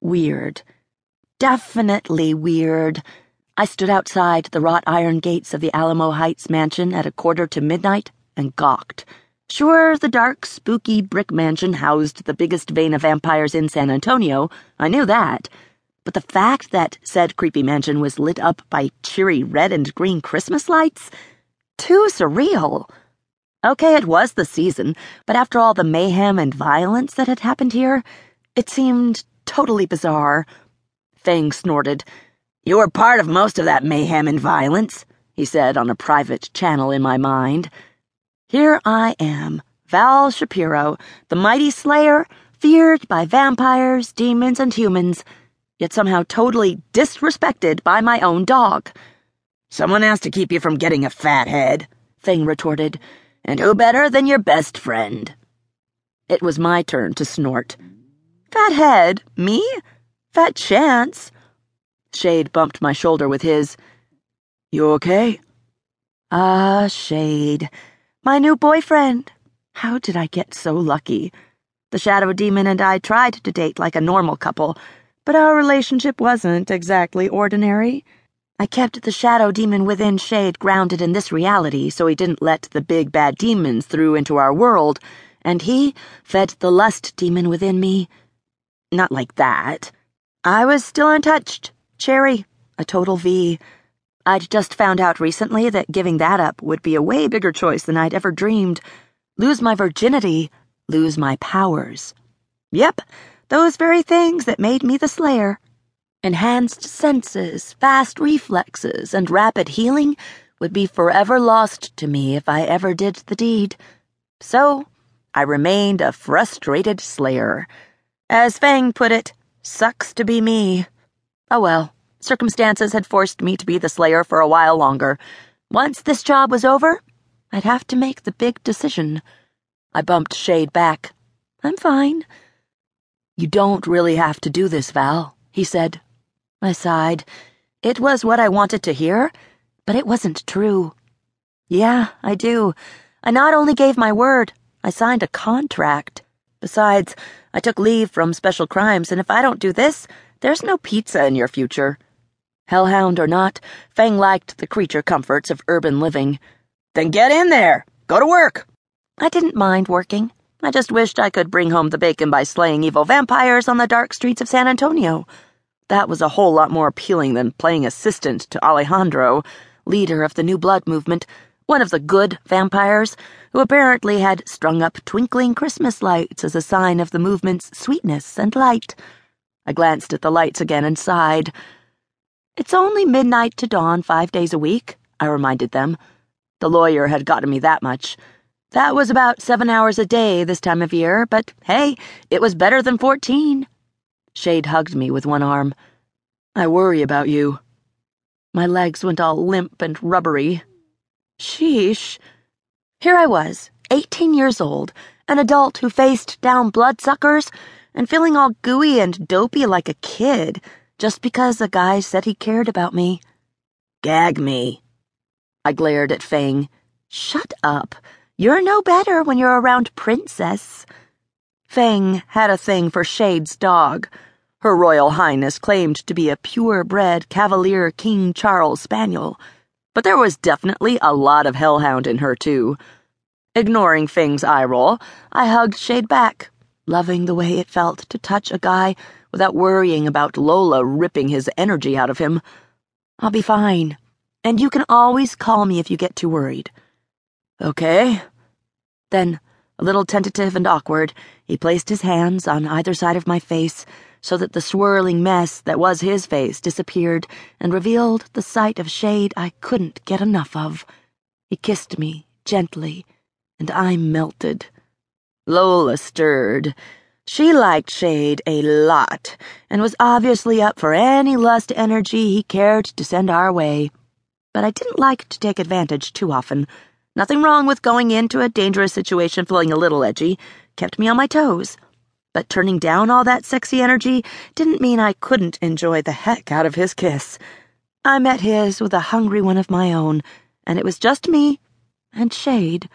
Weird. Definitely weird. I stood outside the wrought iron gates of the Alamo Heights mansion at a quarter to midnight and gawked. Sure, the dark, spooky brick mansion housed the biggest vein of vampires in San Antonio. I knew that. But the fact that said creepy mansion was lit up by cheery red and green Christmas lights? Too surreal. Okay, it was the season, but after all the mayhem and violence that had happened here, it seemed totally bizarre. Fang snorted. You were part of most of that mayhem and violence, he said on a private channel in my mind. Here I am, Val Shapiro, the mighty slayer, feared by vampires, demons, and humans, yet somehow totally disrespected by my own dog. Someone has to keep you from getting a fat head, Fang retorted, and who better than your best friend? It was my turn to snort. Fat head? Me? Fat chance? Shade bumped my shoulder with his. You okay? Ah, Shade. My new boyfriend. How did I get so lucky? The Shadow Demon and I tried to date like a normal couple, but our relationship wasn't exactly ordinary. I kept the Shadow Demon within Shade grounded in this reality so he didn't let the big bad demons through into our world, and he fed the Lust Demon within me. Not like that. I was still untouched. Cherry, a total V. I'd just found out recently that giving that up would be a way bigger choice than I'd ever dreamed. Lose my virginity, lose my powers. Yep, those very things that made me the Slayer. Enhanced senses, fast reflexes, and rapid healing would be forever lost to me if I ever did the deed. So, I remained a frustrated Slayer. As Fang put it, sucks to be me. Oh well. Circumstances had forced me to be the Slayer for a while longer. Once this job was over, I'd have to make the big decision. I bumped Shade back. I'm fine. You don't really have to do this, Val, he said. I sighed. It was what I wanted to hear, but it wasn't true. Yeah, I do. I not only gave my word, I signed a contract. Besides, I took leave from special crimes, and if I don't do this, there's no pizza in your future. Hellhound or not, Fang liked the creature comforts of urban living. Then get in there! Go to work! I didn't mind working. I just wished I could bring home the bacon by slaying evil vampires on the dark streets of San Antonio. That was a whole lot more appealing than playing assistant to Alejandro, leader of the New Blood movement, one of the good vampires, who apparently had strung up twinkling Christmas lights as a sign of the movement's sweetness and light. I glanced at the lights again and sighed. It's only midnight to dawn five days a week, I reminded them. The lawyer had gotten me that much. That was about seven hours a day this time of year, but hey, it was better than fourteen. Shade hugged me with one arm. I worry about you. My legs went all limp and rubbery. Sheesh. Here I was, 18 years old, an adult who faced down bloodsuckers and feeling all gooey and dopey like a kid just because a guy said he cared about me. Gag me. I glared at Fang. Shut up. You're no better when you're around Princess. Fang had a thing for Shade's dog. Her Royal Highness claimed to be a purebred Cavalier King Charles Spaniel, but there was definitely a lot of hellhound in her, too. Ignoring Fang's eye roll, I hugged Shade back, loving the way it felt to touch a guy without worrying about Lola ripping his energy out of him. I'll be fine, and you can always call me if you get too worried. Okay. Then, a little tentative and awkward, he placed his hands on either side of my face so that the swirling mess that was his face disappeared and revealed the sight of shade I couldn't get enough of. He kissed me gently, and I melted. Lola stirred. She liked Shade a lot, and was obviously up for any lust energy he cared to send our way. But I didn't like to take advantage too often. Nothing wrong with going into a dangerous situation feeling a little edgy, kept me on my toes. But turning down all that sexy energy didn't mean I couldn't enjoy the heck out of his kiss. I met his with a hungry one of my own, and it was just me and Shade.